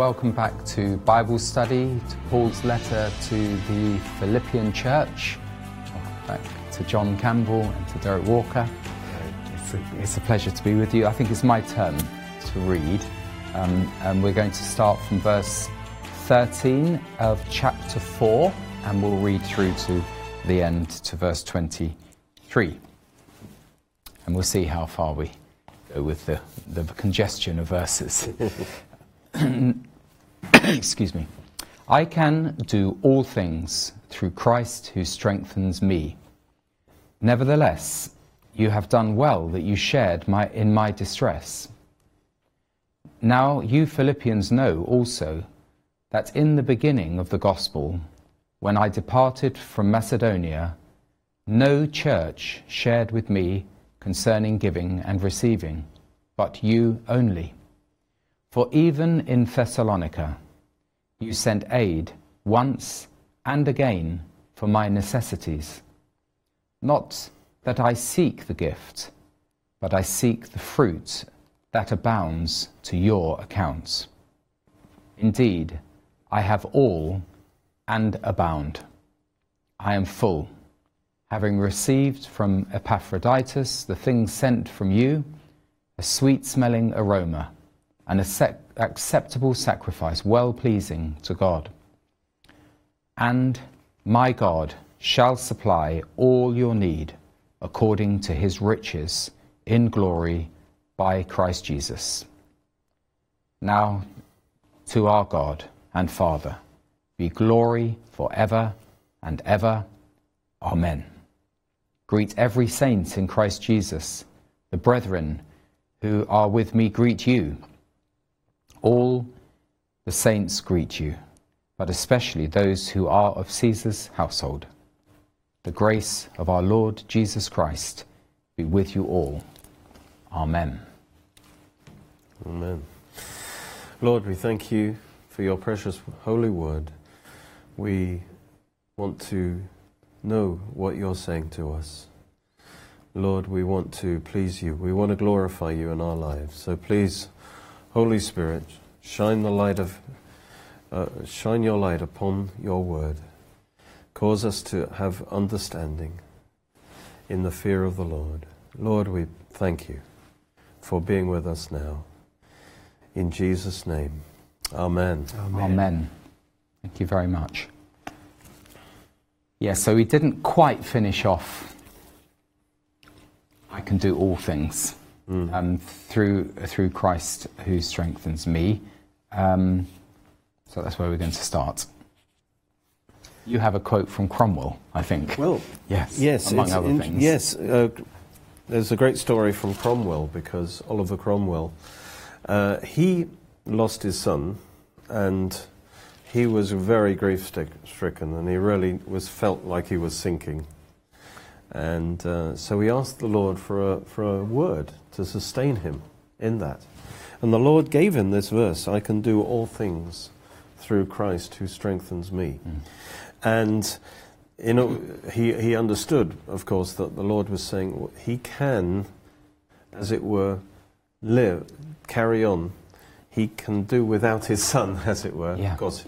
Welcome back to Bible study, to Paul's letter to the Philippian church. Welcome back to John Campbell and to Derek Walker. It's a, it's a pleasure to be with you. I think it's my turn to read, um, and we're going to start from verse 13 of chapter 4, and we'll read through to the end to verse 23. And we'll see how far we go with the, the congestion of verses. Excuse me. I can do all things through Christ who strengthens me. Nevertheless, you have done well that you shared my, in my distress. Now you Philippians know also that in the beginning of the gospel, when I departed from Macedonia, no church shared with me concerning giving and receiving, but you only. For even in Thessalonica, you sent aid once and again for my necessities. Not that I seek the gift, but I seek the fruit that abounds to your accounts. Indeed, I have all and abound. I am full, having received from Epaphroditus the things sent from you, a sweet smelling aroma an acceptable sacrifice, well pleasing to God. And my God shall supply all your need according to his riches in glory by Christ Jesus. Now to our God and Father be glory forever and ever. Amen. Greet every saint in Christ Jesus. The brethren who are with me greet you. All the saints greet you, but especially those who are of Caesar's household. The grace of our Lord Jesus Christ be with you all. Amen. Amen. Lord, we thank you for your precious holy word. We want to know what you're saying to us. Lord, we want to please you. We want to glorify you in our lives. So please, Holy Spirit, shine the light of uh, shine your light upon your word. Cause us to have understanding in the fear of the Lord. Lord, we thank you for being with us now. In Jesus' name. Amen. Amen. Amen. Thank you very much. Yeah, so we didn't quite finish off. I can do all things mm. um, through, through Christ who strengthens me. Um, so that's where we're going to start. You have a quote from Cromwell, I think. Well, yes, yes, among other in, things. Yes, uh, there's a great story from Cromwell because Oliver Cromwell, uh, he lost his son, and he was very grief stricken, and he really was felt like he was sinking. And uh, so he asked the Lord for a, for a word to sustain him in that. And the Lord gave him this verse I can do all things through Christ who strengthens me. Mm. And you know, he, he understood, of course, that the Lord was saying he can, as it were, live, carry on. He can do without his son, as it were. Yeah. Of course,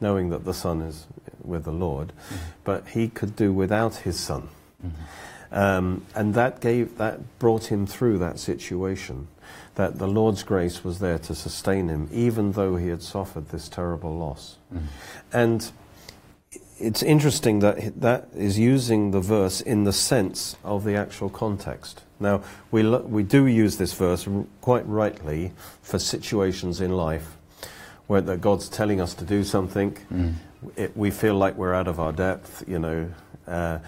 knowing that the son is with the Lord, mm. but he could do without his son. Mm-hmm. Um, and that gave that brought him through that situation. That the Lord's grace was there to sustain him, even though he had suffered this terrible loss. Mm-hmm. And it's interesting that that is using the verse in the sense of the actual context. Now, we, lo- we do use this verse r- quite rightly for situations in life where that God's telling us to do something. Mm. It, we feel like we're out of our depth, you know, uh,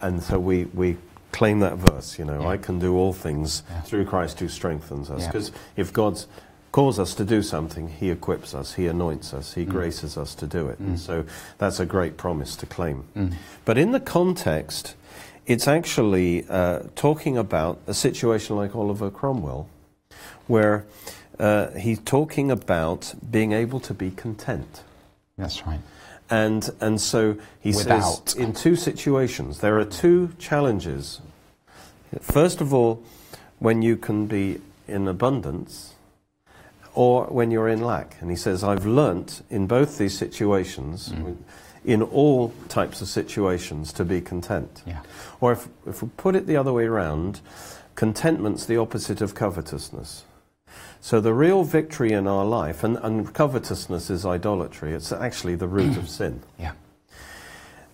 and so we, we claim that verse, you know, yeah. I can do all things yeah. through Christ who strengthens us. Because yeah. if God's calls us to do something, He equips us, He anoints us, He mm. graces us to do it. Mm. And so that's a great promise to claim. Mm. But in the context, it's actually uh, talking about a situation like Oliver Cromwell, where uh, he's talking about being able to be content. That's right. And, and so he Without. says in two situations, there are two challenges. First of all, when you can be in abundance, or when you're in lack. And he says, I've learnt in both these situations, mm-hmm. in all types of situations, to be content. Yeah. Or if, if we put it the other way around, contentment's the opposite of covetousness. So the real victory in our life, and, and covetousness is idolatry, it's actually the root of sin. Yeah.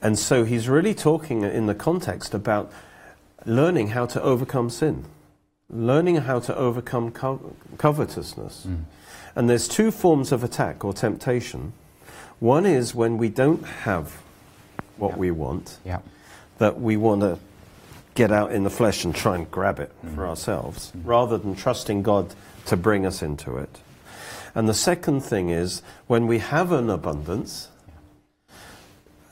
And so he's really talking in the context about learning how to overcome sin, learning how to overcome co- covetousness. Mm. And there's two forms of attack or temptation. One is when we don't have what we want, Yeah. that we want to get out in the flesh and try and grab it for mm. ourselves, mm. rather than trusting God to bring us into it. And the second thing is when we have an abundance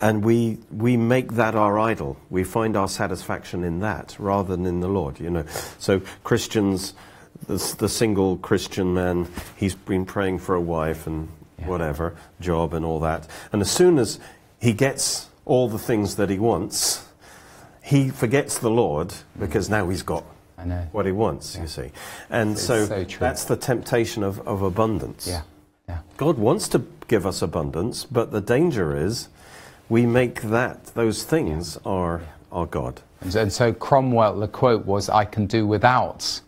and we, we make that our idol, we find our satisfaction in that rather than in the Lord, you know. So Christians, the, the single Christian man, he's been praying for a wife and Yeah. whatever, job and all that. And as soon as he gets all the things that he wants, he forgets the Lord because now he's got I know. what he wants, Yeah. you see. And It's so, so that's the temptation of, of abundance. Yeah. Yeah. God wants to give us abundance, but the danger is we make that, those things, our, our God. And so, Cromwell, the quote was, I can do without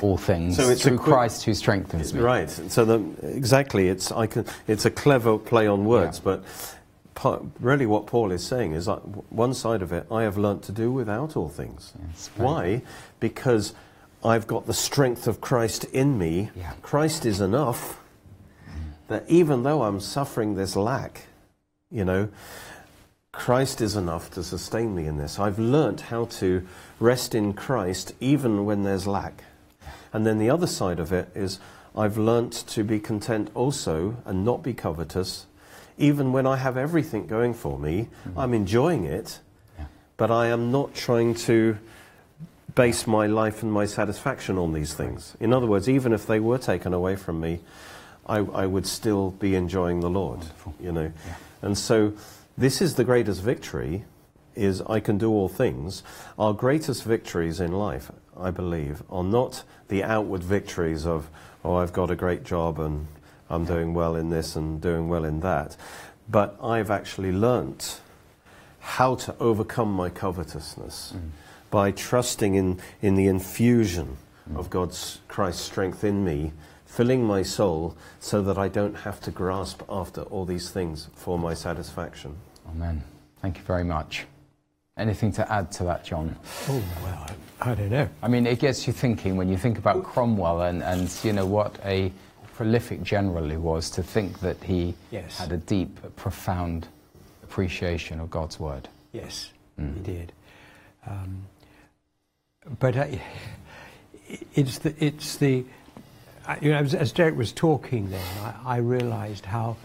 all things So it's through qu- Christ who strengthens me. Right. So the, exactly, it's I can. It's a clever play on words, Yeah. but part, really, what Paul is saying is like one side of it. I have learnt to do without all things. Yes, Why? Because I've got the strength of Christ in me. Yeah. Christ is enough. That even though I'm suffering this lack, you know, Christ is enough to sustain me in this. I've learnt how to rest in Christ even when there's lack. And then the other side of it is I've learnt to be content also and not be covetous. Even when I have everything going for me, mm-hmm. I'm enjoying it, Yeah. but I am not trying to base my life and my satisfaction on these things. In other words, even if they were taken away from me, I, I would still be enjoying the Lord. Wonderful. You know, Yeah. and so this is the greatest victory: is I can do all things. Our greatest victories in life, I believe, are not the outward victories of oh I've got a great job and I'm doing well in this and doing well in that, but I've actually learnt how to overcome my covetousness mm. by trusting in, in the infusion mm. of God's Christ's strength in me, filling my soul so that I don't have to grasp after all these things for my satisfaction. Amen. Thank you very much. Anything to add to that, John? Oh, well, I, I don't know. I mean, it gets you thinking when you think about Cromwell and, and you know what a prolific general he was to think that he Yes. had a deep, profound appreciation of God's word. Yes, he did. Um, but I, it's the, it's the you know, as, as Derek was talking then, I, I realised how,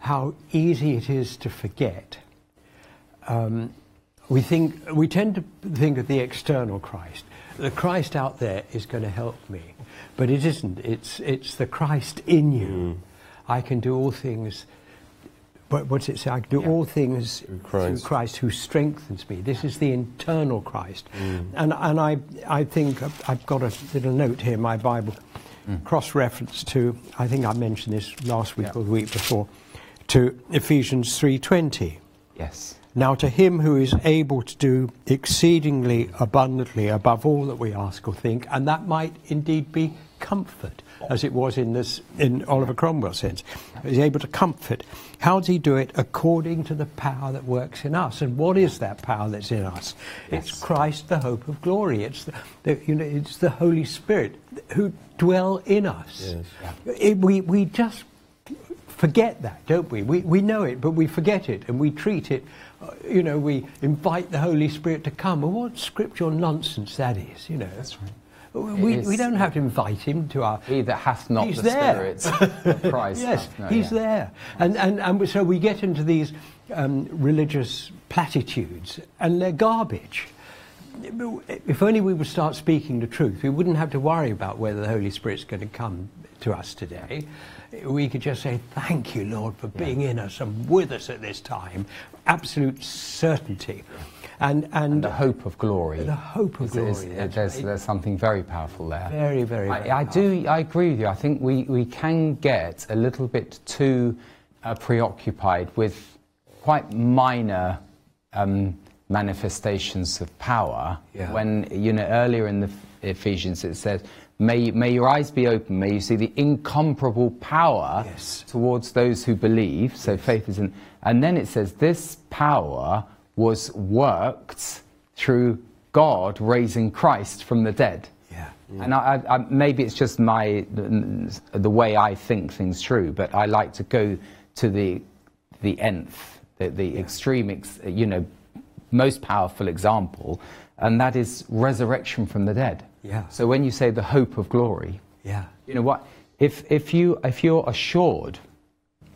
how easy it is to forget. Um, we, think, we tend to think of the external Christ. The Christ out there is going to help me. But it isn't. It's, it's the Christ in you. Mm. I can do all things. What, what's it say? I can do Yeah. all things through Christ. Christ. who strengthens me. This is the internal Christ. Mm. And, and I, I think I've- got a little note here in my Bible, mm. cross reference to, I think I mentioned this last week Yeah. or the week before, to Ephesians 3.20. Yes. Now to him who is able to do exceedingly abundantly above all that we ask or think, and that might indeed be comfort, as it was in this in Oliver Cromwell's sense. is able to comfort. How does he do it? According to the power that works in us. And what is that power that's in us? It's Christ, the hope of glory. It's the, the you know it's the Holy Spirit who dwell in us. It- we we just forget that, don't we? We, we know it, but we forget it and we treat it, you know, we invite the Holy Spirit to come. Well, what scriptural nonsense that is, you know. That's right. We, is- we don't have to invite him to our. He that hath not He's the there. Spirit of Christ. yes, no- he's yeah. there. And, and, and so we get into these um, religious platitudes, and they're garbage. If only we would start speaking the truth, we wouldn't have to worry about whether the Holy Spirit's going to come to us today, we could just say, Thank you, Lord, for being in us and with us at this time. Absolute certainty. And, and, And the hope of glory. The hope of Is- glory. is- that's there's, right. there's something very powerful there. Very, very, very I, I do. I agree with you. I think we, we can get a little bit too uh, preoccupied with quite minor um, manifestations of power. Yeah. When you know earlier in the Ephesians it says, "May may your eyes be open. May you see the incomparable power Yes. towards those who believe." So faith is in. And then it says, "This power was worked through God raising Christ from the dead." Yeah. And I, I, I, maybe it's just my the, way I think things through, but I like to go to the the nth, the, the extreme, ex, you know, most powerful example, and that is resurrection from the dead. Yeah. So when you say the hope of glory, Yeah. you know what? If if you if you're assured,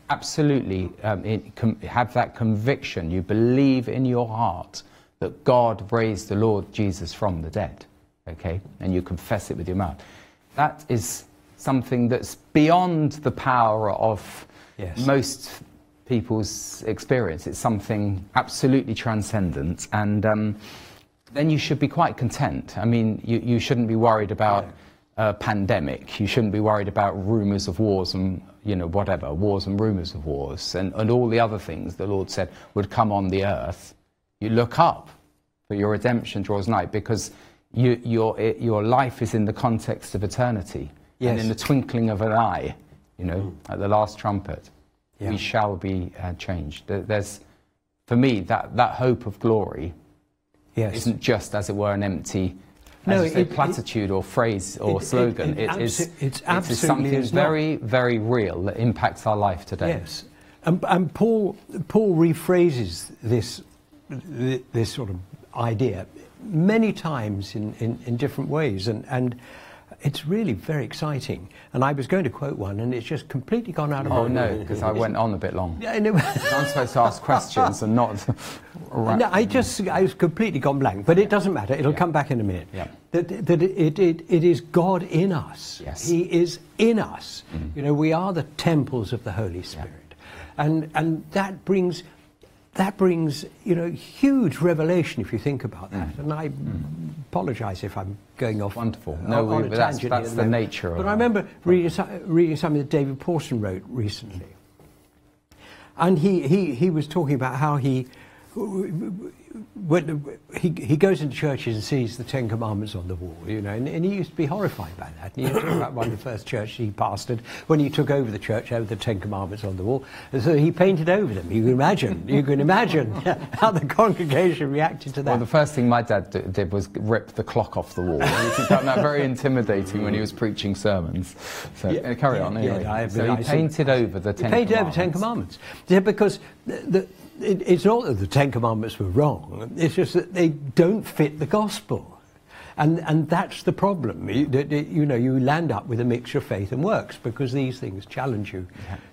absolutely um, in, com, have that conviction, you believe in your heart that God raised the Lord Jesus from the dead, okay, and you confess it with your mouth, that is something that's beyond the power of Yes. most people's experience. It's something absolutely transcendent, and um, then you should be quite content. I mean, you, you shouldn't be worried about a pandemic. You shouldn't be worried about rumours of wars and you know whatever wars and rumours of wars and, and all the other things the Lord said would come on the earth. You look up, for your redemption draws nigh because you, your it- your life is in the context of eternity and in the twinkling of an eye. You know, at the last trumpet, Yeah. we shall be uh, changed. There's, for me, that, that hope of glory Yes. isn't just, as it were, an empty No, say, it- it- platitude or phrase or it- it- slogan. it it is, it's it absolutely something is very, very real that impacts our life today. Yes, and, and Paul Paul rephrases this this sort of idea many times in, in, in different ways, and and it's really very exciting. And I was going to quote one, and it's just completely gone out of Oh my Oh, no, because I went on a bit long. Yeah, no, I'm supposed to ask questions and not. no, I just I was completely gone blank, but it doesn't matter. It'll come back in a minute. Yeah. That, that it, it, it is God in us. Yes. He is in us. Mm-hmm. You know, we are the temples of the Holy Spirit, and and that brings that brings you know huge revelation if you think about that. Mm. And I mm. apologise if I'm going off Wonderful. Uh, on- No, we- on a but that's- that's the moment. nature of But I remember reading, reading something that David Pawson wrote recently. And he, he, he was talking about how he, when he, he goes into churches and sees the Ten Commandments on the wall, you know, and, and he used to be horrified by that. And he talked about one of the first churches he pastored, when he took over the church, had the Ten Commandments on the wall. And so he painted over them. You can imagine, you can imagine how the congregation reacted to that. Well, the first thing my dad did was rip the clock off the wall. he found that very intimidating when he was preaching sermons. So Yeah, carry on. yeah, Anyway. I- so he painted over the He Ten painted over Commandments. Ten Commandments. Yeah, because the, the, it, it's not that the Ten Commandments were wrong. It's just that they don't fit the gospel, and and that's the problem. You, you know, you land up with a mixture of faith and works because these things challenge you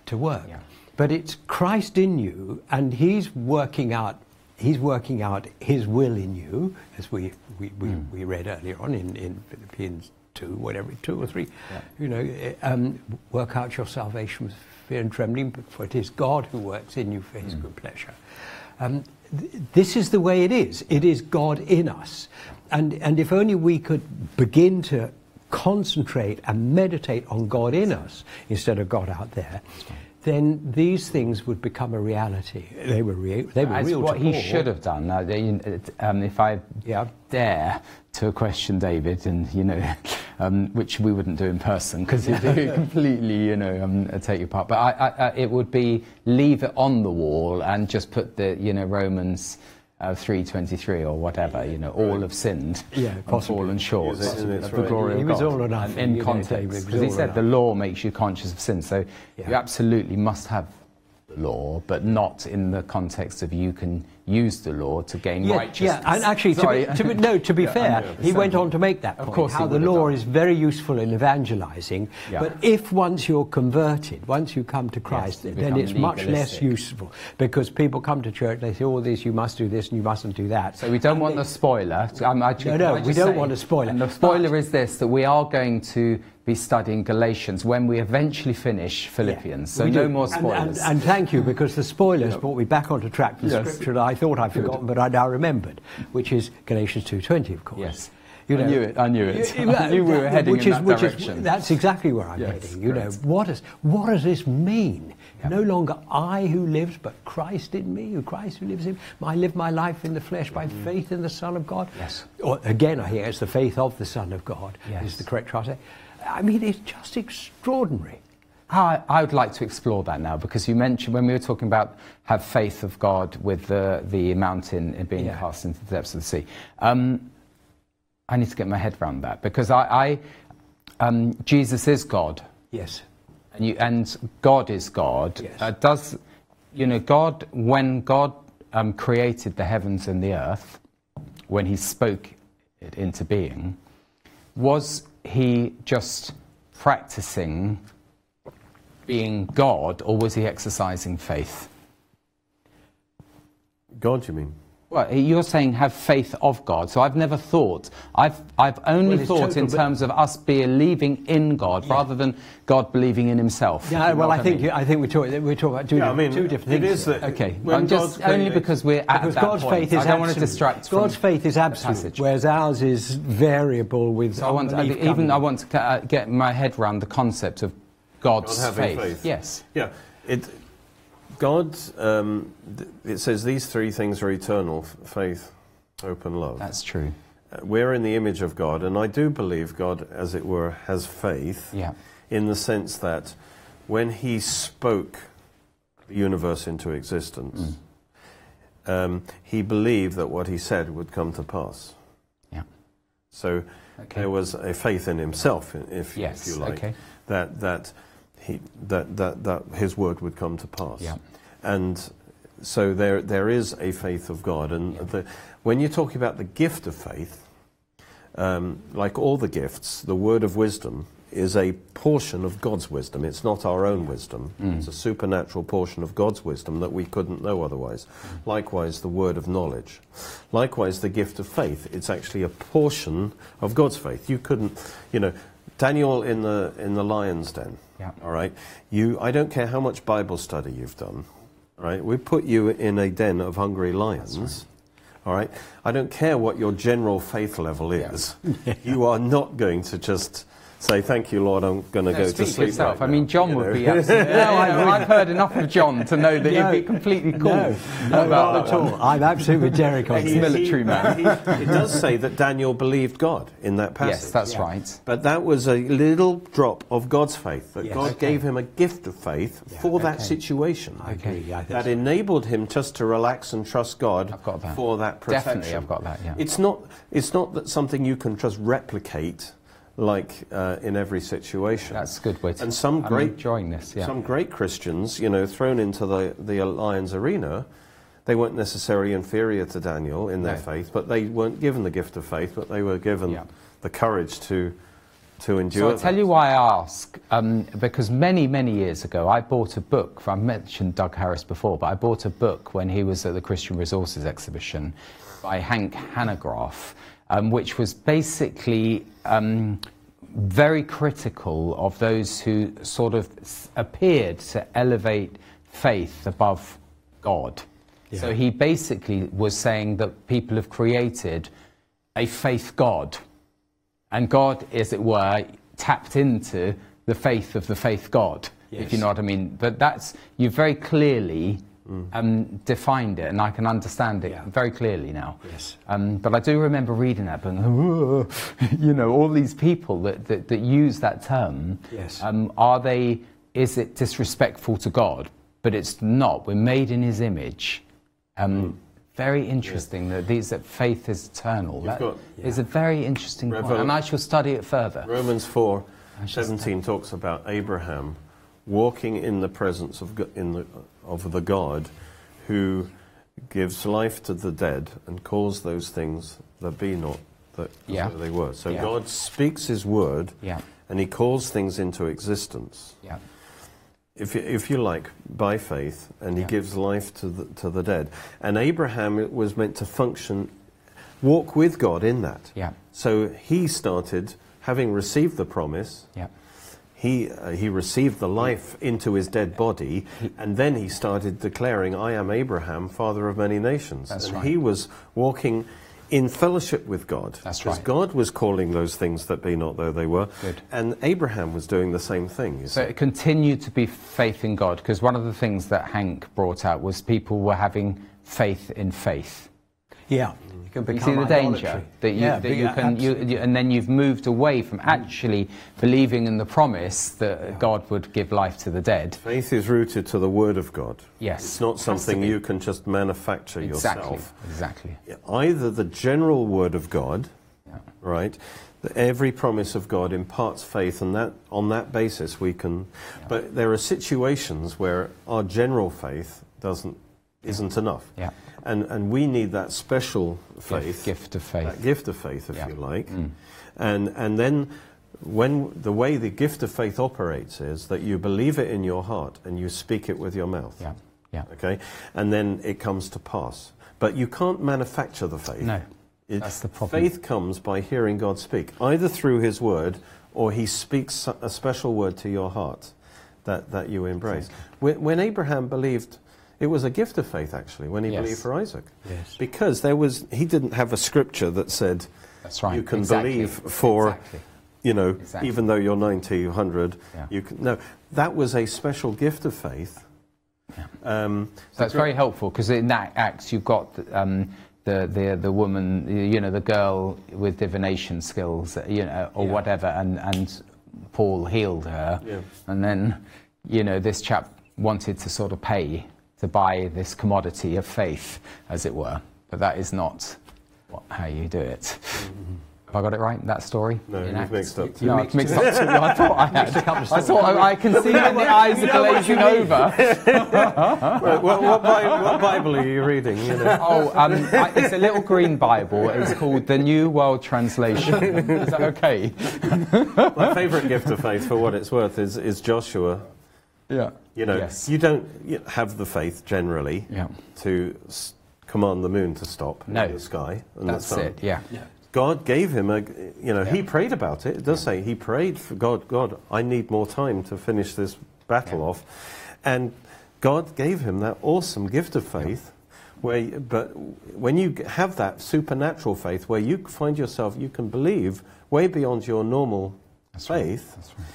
to work. Yeah. But it's Christ in you, and He's working out. He's working out His will in you, as we we, we, Hmm. we read earlier on in, in Philippians two, whatever, two or three. Yeah. You know, eh, um, work out your salvation with fear and trembling, for it is God who works in you for His good pleasure. Um, th- this is the way it is. It is God in us, and and if only we could begin to concentrate and meditate on God in us instead of God out there. Then these things would become a reality. They were real. They were That's real. what to he should have done. Now, they- um, if I Yeah. dare to a question David, and you know, um, which we wouldn't do in person because it'd do completely, you know, um, take you apart. But I, I, I, it would be leave it on the wall and just put the, you know, Romans. Uh, 323 or whatever, you know, all have sinned Yeah, and possibly. fallen short Use it in of its the right- glory He of was all or nothing, in context, David because he all or said the law makes you conscious of sin. So Yeah. you absolutely must have the law, but not in the context of you can use the law to gain Yeah, righteousness. yeah, and actually, to be, to be, no, to be Yeah, fair, he went on to make that Of point. course how the law is very useful in evangelizing, Yeah. but if once you're converted, once you come to Christ, you then it's much less useful because people come to church, they say, "Oh, this you must do this and you mustn't do that." So we don't want the spoiler. Um, I, No, no, we don't say- want a spoiler. And the spoiler is this: that we are going to be studying Galatians when we eventually finish Philippians. So no do. more And- spoilers. And, and thank you, because the spoilers brought me back onto track for the Yes. scripture that I thought I'd forgotten, but I now remembered, which is Galatians 2.20, of course. Yes. I knew it, I knew it. You- you- I knew we were heading which in is, that which direction. Is, that's exactly where I'm Yes, heading. You know, great. what, is, what does this mean? Yeah. No longer I who lives, but Christ in me, who Christ who lives in me. I live my life in the flesh by mm. faith in the Son of God. Yes. Or again, I hear it's the faith of the Son of God Yes. is the correct translation. I mean, it's just extraordinary. I, I would like to explore that now because you mentioned when we were talking about have faith of God with the, the mountain being Yeah. cast into the depths of the sea. Um, I need to get my head around that because I, I um, Jesus is God Yes. and, you, and God is God. Yes. Uh, does you know God when God um, created the heavens and the earth, when He spoke it into being, was He just practicing being God, or was He exercising faith? God, you mean? Well, you're saying have faith of God. So I've never thought. I've I've only Well, thought total in terms of us believing in God rather than God believing in Himself. Yeah, You know well, what I think mean? I think we're talking we're talking about two, Yeah, I different, mean, two different it things. is that- Okay, When I'm just God only because we're at because that God's point. faith is I don't want absolute. to distract from God's faith is absolute, whereas ours is variable with. So I want I, even coming I want to uh, get my head around the concept of God's God having faith. Yes. Yeah, it, God, um, it says these three things are eternal faith, hope, and love. That's true. Uh, We're in the image of God, and I do believe God, as it were, has faith Yeah. in the sense that when He spoke the universe into existence, um, He believed that what He said would come to pass. Yeah. So Okay. there was a faith in Himself, if, Yes, if you like, okay. that that he that, that that His word would come to pass. Yeah. And so there there is a faith of God, and Yeah. the, when you're talking about the gift of faith, um, like all the gifts, the word of wisdom is a portion of God's wisdom. It's not our own wisdom. Mm. It's a supernatural portion of God's wisdom that we couldn't know otherwise. Mm. Likewise, the word of knowledge. Likewise, the gift of faith. It's actually a portion of God's faith. You couldn't, you know, Daniel in the in the lion's den. Yeah. All right. You. I don't care how much Bible study you've done. All right. We put you in a den of hungry lions. All right. I don't care what your general faith level is. you are not going to just say, "Thank you, Lord. I'm going to No, go speak to for sleep." yourself. right I mean, John you would know. be absolutely. no, I, have heard enough of John to know that No. he'd be completely cool No, no, about not that at all. I'm absolutely with Derek on Ex-military he- man. he- it does say that Daniel believed God in that passage. Yes, that's Yeah. right. But that was a little drop of God's faith, that Yes. God Okay. gave him a gift of faith for that okay. situation. I agree. I That so. enabled him just to relax and trust God I've got that. for that protection. Definitely, I've got that. Yeah. It's not, it's not that something you can just replicate like uh, in every situation. That's a good way to. And some I'm great- enjoying this. Yeah. Some great Christians, you know, thrown into the, the lion's arena, they weren't necessarily inferior to Daniel in their No. faith, but they weren't given the gift of faith, but they were given Yeah. the courage to, to endure So I'll tell you why I ask. Um, because many, many years ago, I bought a book. I mentioned Doug Harris before, but I bought a book when he was at the Christian Resources exhibition by Hank Hanegraaff, um, which was basically um, very critical of those who sort of appeared to elevate faith above God. So he basically was saying that people have created a faith God. And God, as it were, tapped into the faith of the faith God, if you know what I mean. But that's, you very clearly um, defined it, and I can understand it Yeah. very clearly now. Yes. Um, but I do remember reading that, but you know, all these people that, that, that use that term, Yes. um, are they, is it disrespectful to God? But it's not. We're made in his image. Um, Very interesting that these that faith is eternal. That got- is a very interesting point, Revel- and I shall study it further. Romans 4 just- 17 talks about Abraham walking in the presence of, in the, of the God who gives life to the dead, and calls those things that be not that Yeah. they were. So Yeah. God speaks His word, Yeah. and He calls things into existence. Yeah. if you, if you like, by faith, and he gives life to the, to the dead. And Abraham was meant to function, walk with God in that. Yeah. So he started, having received the promise, Yeah. He, uh, he received the life into his dead body, and then he started declaring, I am Abraham, father of many nations. That's and right. he was walking in fellowship with God. That's because right. God was calling those things that be not though they were. Good. And Abraham was doing the same thing. So see. it continued to be faith in God because one of the things that Hank brought out was people were having faith in faith. Yeah. You can You see the danger that you, Yeah, that but you can, you, you, and then you've moved away from actually believing in the promise that God would give life to the dead. Faith is rooted to the Word of God. Yes. It's not something be. you can just manufacture Exactly. yourself. Exactly. Either the general Word of God, Yeah. right? Every promise of God imparts faith, and that on that basis we can. But there are situations where our general faith doesn't isn't enough, Yeah. And and we need that special faith, Gift, gift of that faith. gift of faith, if Yeah. you like, Mm. and and then when the way the gift of faith operates is that you believe it in your heart and you speak it with your mouth. Yeah. Yeah. Okay, and then it comes to pass. But you can't manufacture the faith. No. It- That's the problem. Faith comes by hearing God speak, either through His word or He speaks a special word to your heart that, that you embrace. When, when Abraham believed, it was a gift of faith actually, when he Yes. believed for Isaac. Yes. Because there was, he didn't have a scripture that said, That's right. you can Exactly. believe for, Exactly. you know, Exactly. even though you're 90, 100, Yeah. you can, no, that was a special gift of faith. Um, So that's very helpful because in that Acts you've got um, the, the the woman, you know, the girl with divination skills, you know, or Yeah. whatever, and and Paul healed her, Yeah. and then you know this chap wanted to sort of pay to buy this commodity of faith, as it were, but that is not what, how you do it. Have I got it right? That story? No, you've Acts? mixed up No, mixed up two. I thought I had. of I thought I, I can see in the eyes are glazing over. what, what, what, what Bible are you reading? You know? Oh, um, I, it's a little green Bible. It's called the New World Translation. Is that okay? My favourite gift of faith, for what it's worth, is, is Joshua. Yeah. You know, Yes. you don't have the faith generally Yeah. to s- command the moon to stop No. in the sky and That's the sun. it. Yeah. God gave him a, you know, he prayed about it. It does say he prayed for God. God, I need more time to finish this battle Yeah. off, and God gave him that awesome gift of faith. Where, but when you have that supernatural faith, where you find yourself, you can believe way beyond your normal That's right. faith, That's right.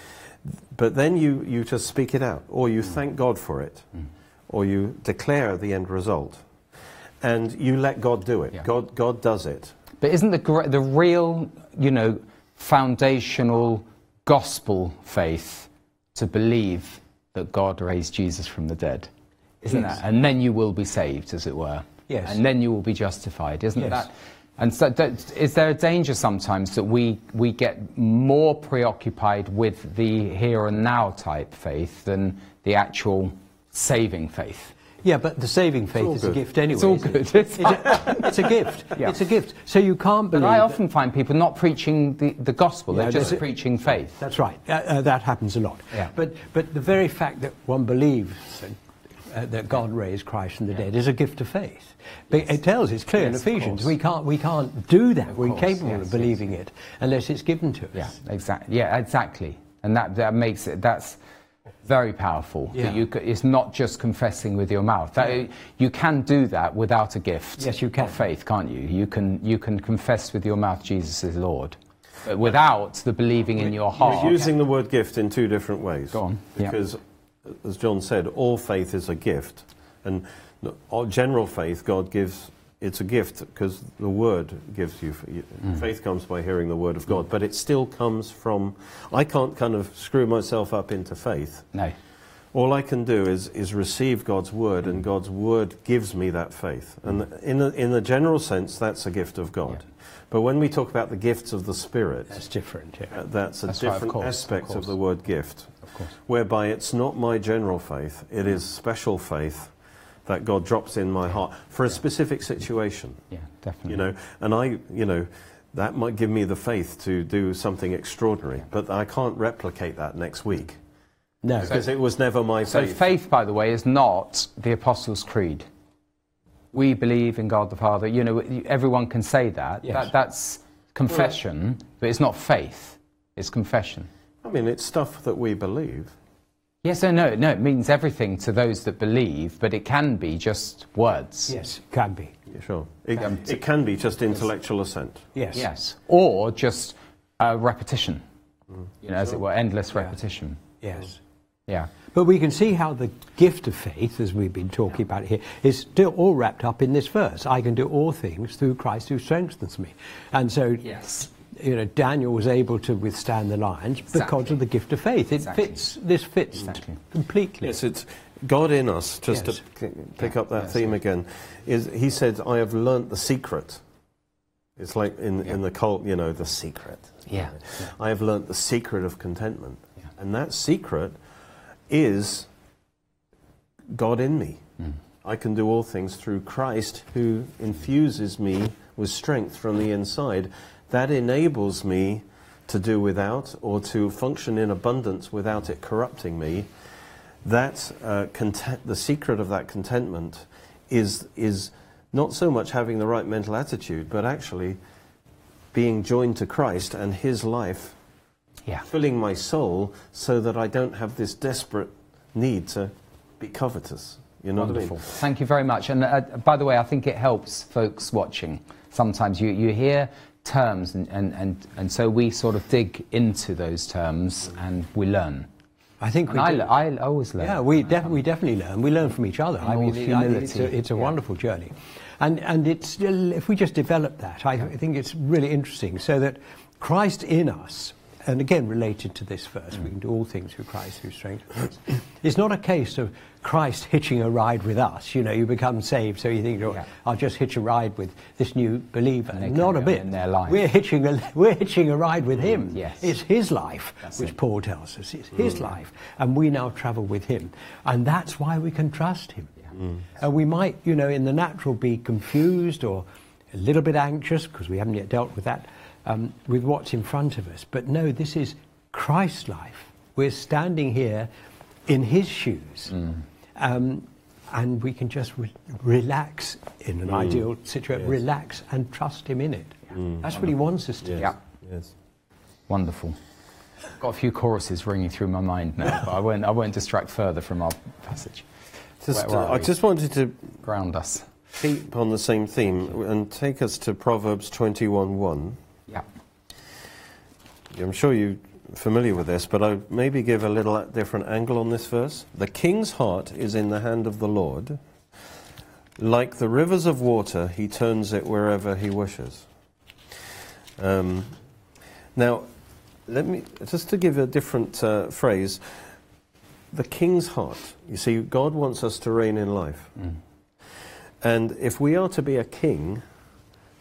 But then you, you just speak it out, or Mm. you thank God for it, or you declare the end result, and you let God do it. Yeah. God, God does it. But isn't the the real, you know, foundational gospel faith to believe that God raised Jesus from the dead? Isn't Yes. that? And then you will be saved, as it were. Yes. And then you will be justified, isn't Yes. that? And so, is there a danger sometimes that we, we get more preoccupied with the here and now type faith than the actual saving faith? Yeah, but the saving faith is a gift anyway. It's all good. It? It's, a, it's a gift. Yeah. It's a gift. So you can't believe. But I often find people not preaching the, the gospel, they're just preaching faith. That's right. Uh, uh, that happens a lot. Yeah. But but the very fact that one believes that, uh, that God raised Christ from the dead is a gift of faith. But It tells. It's clear Yes, in Ephesians. We can't we can't do that. We're course, incapable yes, of yes, believing it unless it's given to us. Yeah, exactly. Yeah, exactly. And that, that makes it, that's very powerful. that Yeah. you, it's not just confessing with your mouth. That, You can do that without a gift. Yes, you can. Of faith, can't you? You can, you can confess with your mouth Jesus is Lord. Without the believing in your heart. You're using the word gift in two different ways. Go on, yeah. Because, as John said, all faith is a gift. And all general faith, God gives, it's a gift because the word gives you. Mm. Faith comes by hearing the word of God. But it still comes from, I can't kind of screw myself up into faith. no. All I can do is, is receive God's word, and God's word gives me that faith. And in the, in the general sense, that's a gift of God. Yeah. But when we talk about the gifts of the Spirit, That's different. Yeah. uh, that's a That's right, of different course, aspect of, course. the word gift, Of. Whereby it's not my general faith, it is special faith that God drops in my heart for a specific situation. Yeah, definitely. You know, and I, you know, that might give me the faith to do something extraordinary, but I can't replicate that next week No. because it was never my faith. So faith. faith, by the way, is not the Apostles' Creed. We believe in God the Father. You know, everyone can say that. Yes. that that's confession, but it's not faith. It's confession. I mean, it's stuff that we believe. Yes, no, no, no. It means everything to those that believe, but it can be just words. Yes, it can be. Yeah, sure. It, Um, it can be just intellectual assent. Yes. Yes. Or just uh, repetition. Mm. You know, as it were, endless repetition. Yes. Yeah. But we can see how the gift of faith, as we've been talking about here, is still all wrapped up in this verse. I can do all things through Christ who strengthens me. And so, Yes. You know, Daniel was able to withstand the lions because of the gift of faith. It Exactly. fits, this fits Exactly. completely. Yes, it's God in us, just Yes. to c- pick up that Yes. theme again, is He said, I have learnt the secret. It's like in, in the cult, you know, the secret. Yeah. I have learnt the secret of contentment. Yeah. And that secret is God in me. Mm. I can do all things through Christ who infuses me with strength from the inside. That enables me to do without or to function in abundance without it corrupting me. That uh, content, the secret of that contentment is, is not so much having the right mental attitude, but actually being joined to Christ and His life Yeah. filling my soul so that I don't have this desperate need to be covetous. You know Wonderful. what Thank you very much. And uh, by the way, I think it helps folks watching. Sometimes you, you hear terms, and, and, and, and so we sort of dig into those terms and we learn. I think And we I, do. I always learn. Yeah, we, def- um, we definitely learn. We learn from each other. I mean, think it's a, humility. it's a Yeah. wonderful journey. And, and it's still, if we just develop that, I think it's really interesting. So that Christ in us, and again related to this verse, we can do all things through Christ who strengthens us. It's not a case of Christ hitching a ride with us. You know, you become saved, so you think, oh, Yeah. I'll just hitch a ride with this new believer. Not a bit. in their life. We're hitching a, we're hitching a ride with him. Mm, yes. It's his life, That's which it. Paul tells us. It's his mm. life, and we now travel with him. And that's why we can trust him. Mm. And we might, you know, in the natural be confused or a little bit anxious, because we haven't yet dealt with that, um, with what's in front of us. But no, this is Christ's life. We're standing here in his shoes. Um, and we can just re- relax in an ideal situation, relax and trust him in it. That's what he wants us to. Yes. Yeah. Yes. Wonderful. Got a few choruses ringing through my mind now, but I won't, I won't distract further from our passage. Just, Where- where uh, I just wanted to Ground us. keep on the same theme and take us to Proverbs 21.1. Yeah. I'm sure you're familiar with this, but I'll maybe give a little different angle on this verse. The king's heart is in the hand of the Lord. Like the rivers of water, he turns it wherever he wishes. Um, now, let me just to give a different uh, phrase. The king's heart. You see, God wants us to reign in life. And if we are to be a king,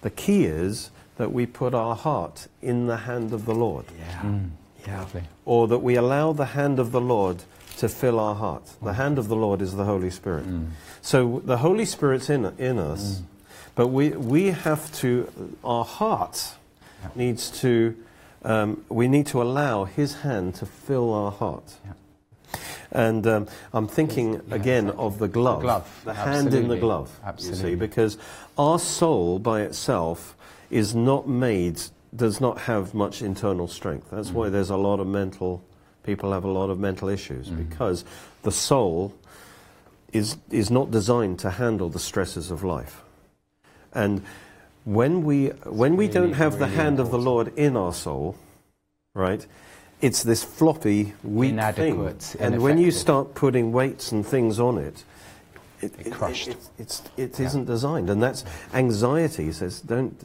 the key is that we put our heart in the hand of the Lord, Yeah. Yeah. Lovely. or that we allow the hand of the Lord to fill our heart. The hand of the Lord is the Holy Spirit. So the Holy Spirit's in, in us, but we, we have to, our heart needs to, um, we need to allow His hand to fill our heart. Yeah. And um, I'm thinking Yeah, again exactly. of the glove, The glove, the hand in the absolutely. glove. You Absolutely. see, because our soul by itself is not made, does not have much internal strength. That's Mm. why there's a lot of mental, people have a lot of mental issues Mm. because the soul is is not designed to handle the stresses of life. And when we when we really, don't have the hand of the. Lord in our soul, right? It's this floppy, weak Inadequate, thing. And when you start putting weights and things on it, it, It crushed. It, it's, it isn't designed, and that's anxiety. Says, don't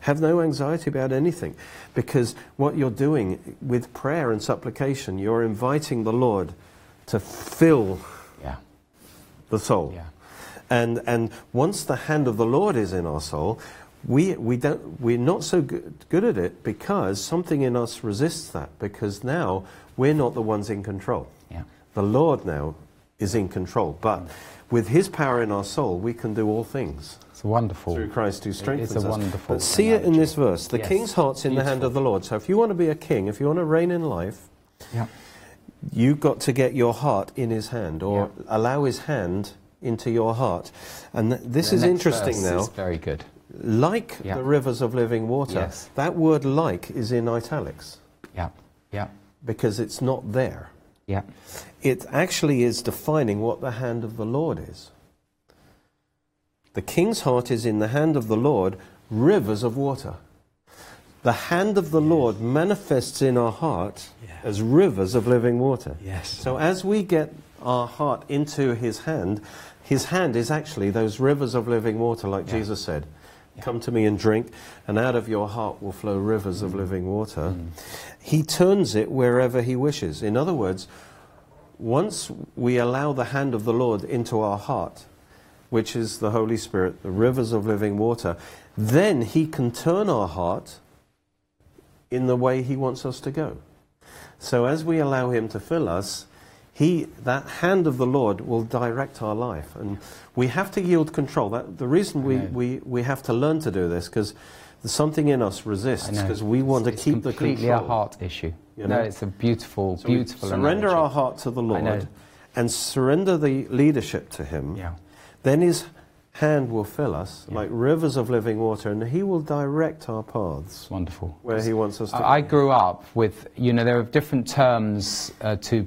have no anxiety about anything, because what you're doing with prayer and supplication, you're inviting the Lord to fill Yeah. the soul. Yeah. And, and once the hand of the Lord is in our soul, we, we don't, we're not so good, good at it because something in us resists that, because now we're not the ones in control. Yeah. The Lord now is in control. But with His power in our soul, we can do all things It's wonderful. through Christ who strengthens a us. wonderful But see it in this verse: the Yes. king's heart's in the hand of the Lord. So if you want to be a king, if you want to reign in life, Yeah. you've got to get your heart in His hand, or allow His hand into your heart. And th- this The is interesting now. is very good. Like Yeah. the rivers of living water, Yes. that word "like" is in italics Yeah. Yeah. because it's not there. Yeah. It actually is defining what the hand of the Lord is. The king's heart is in the hand of the Lord, rivers of water. The hand of the Lord manifests in our heart Yeah. as rivers of living water. Yes. So as we get our heart into his hand, his hand is actually those rivers of living water, like Yeah. Jesus said. Come to me and drink, and out of your heart will flow rivers Mm. of living water. He turns it wherever he wishes. In other words, once we allow the hand of the Lord into our heart, which is the Holy Spirit, the rivers of living water, then he can turn our heart in the way he wants us to go. So as we allow him to fill us, he, that hand of the Lord will direct our life. And we have to yield control. That, the reason we, we, we have to learn to do this, because something in us resists, because we want It's- to keep the control. it's completely a heart issue. You no, it's a beautiful, So beautiful. surrender analogy. our heart to the Lord and surrender the leadership to him. Yeah. Then his hand will fill us Yeah. like rivers of living water, and he will direct our paths wonderful. where he wants us to I I grew up with, you know, there are different terms uh, to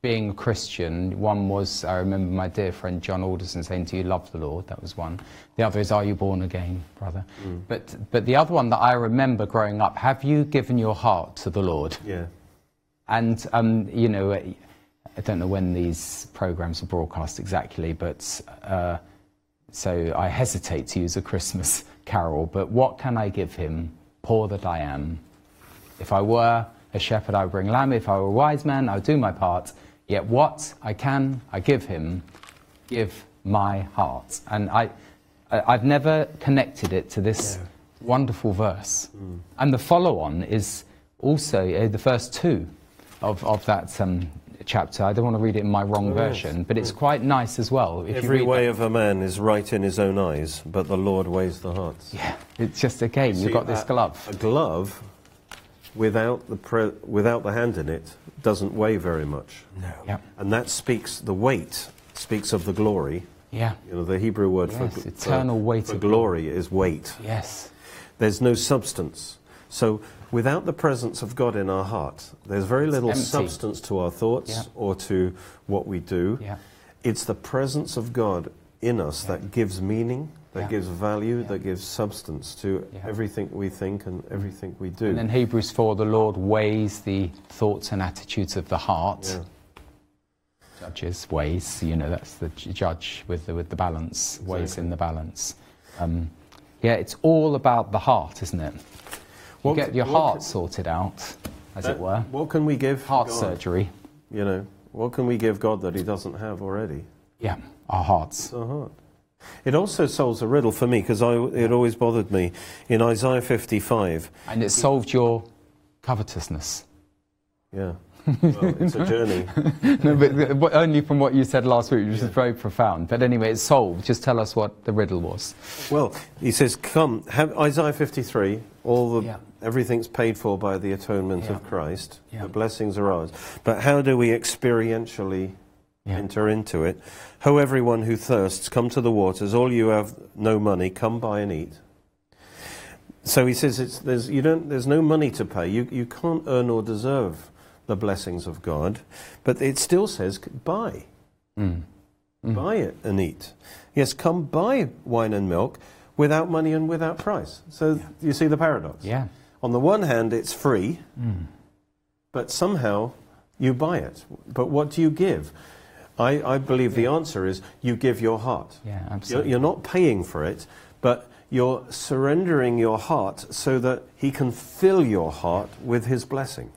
being a Christian. One was, I remember my dear friend John Alderson saying, Do you love the Lord? That was one. The other is, Are you born again, brother? But, but the other one that I remember growing up, Have you given your heart to the Lord? Yeah. And, um, you know, I don't know when these programs are broadcast exactly, but uh, so I hesitate to use a Christmas carol. But what can I give him, poor that I am? If I were a shepherd, I would bring lamb. If I were a wise man, I would do my part. Yet what I can, I give him, give my heart. And I, I, I've never connected it to this No. wonderful verse. And the follow on is also uh, the first two of, of that um, chapter. I don't want to read it in my wrong Oh, yes. version, but it's quite nice as well. If you Every read way that- of a man is right in his own eyes, but the Lord weighs the hearts. Yeah, it's just a again, you've got this a- glove. A glove without the, pre- without the hand in it doesn't weigh very much. No. Yeah, And that speaks, the weight speaks of the glory. yeah, You know, the Hebrew word for, Yes, gl- eternal for, weight for of glory is weight. yes. There's no substance. So without the presence of God in our heart, there's very little empty. substance to our thoughts Yeah. or to what we do. Yeah, It's the presence of God in us that gives meaning, that Yeah. gives value, Yeah. that gives substance to Yeah. everything we think and everything we do. and then Hebrews 4 the Lord weighs the thoughts and attitudes of the heart. yeah. Judges, weighs, you know, that's the judge with the, with the balance, weighs Exactly. in the balance. Um, yeah, it's all about the heart, isn't it? You What get your heart c- sorted out, as That- it were. What can we give Heart God? surgery. You know, what can we give God that He doesn't have already? Yeah, our hearts. Our heart. It also solves a riddle for me because it always bothered me in Isaiah 55. And it solved your covetousness. Yeah, well, it's a journey. no, but, but only from what you said last week, which is very profound. But anyway, it's solved. Just tell us what the riddle was. Well, he says, "Come, have Isaiah 53. All the Yeah. everything's paid for by the atonement Yeah. of Christ. Yeah. The blessings are ours. But how do we experientially Yeah. enter into it? Ho, everyone who thirsts, come to the waters. All you have no money, come buy and eat." So he says, it's, there's, you don't, there's no money to pay. You, you can't earn or deserve the blessings of God. But it still says, buy. Mm. Buy it and eat. Yes, come buy wine and milk without money and without price. So you see the paradox. Yeah. On the one hand, it's free, Mm. but somehow you buy it. But what do you give? I, I believe the answer is you give your heart. Yeah, You're, absolutely. you're not paying for it, but you're surrendering your heart so that He can fill your heart with His blessing.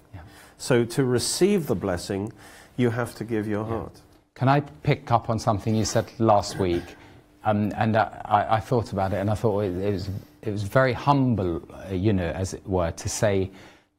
So to receive the blessing, you have to give your heart. Can I pick up on something you said last week? Um, and I, I thought about it, and I thought it, it was it was very humble, uh, you know, as it were, to say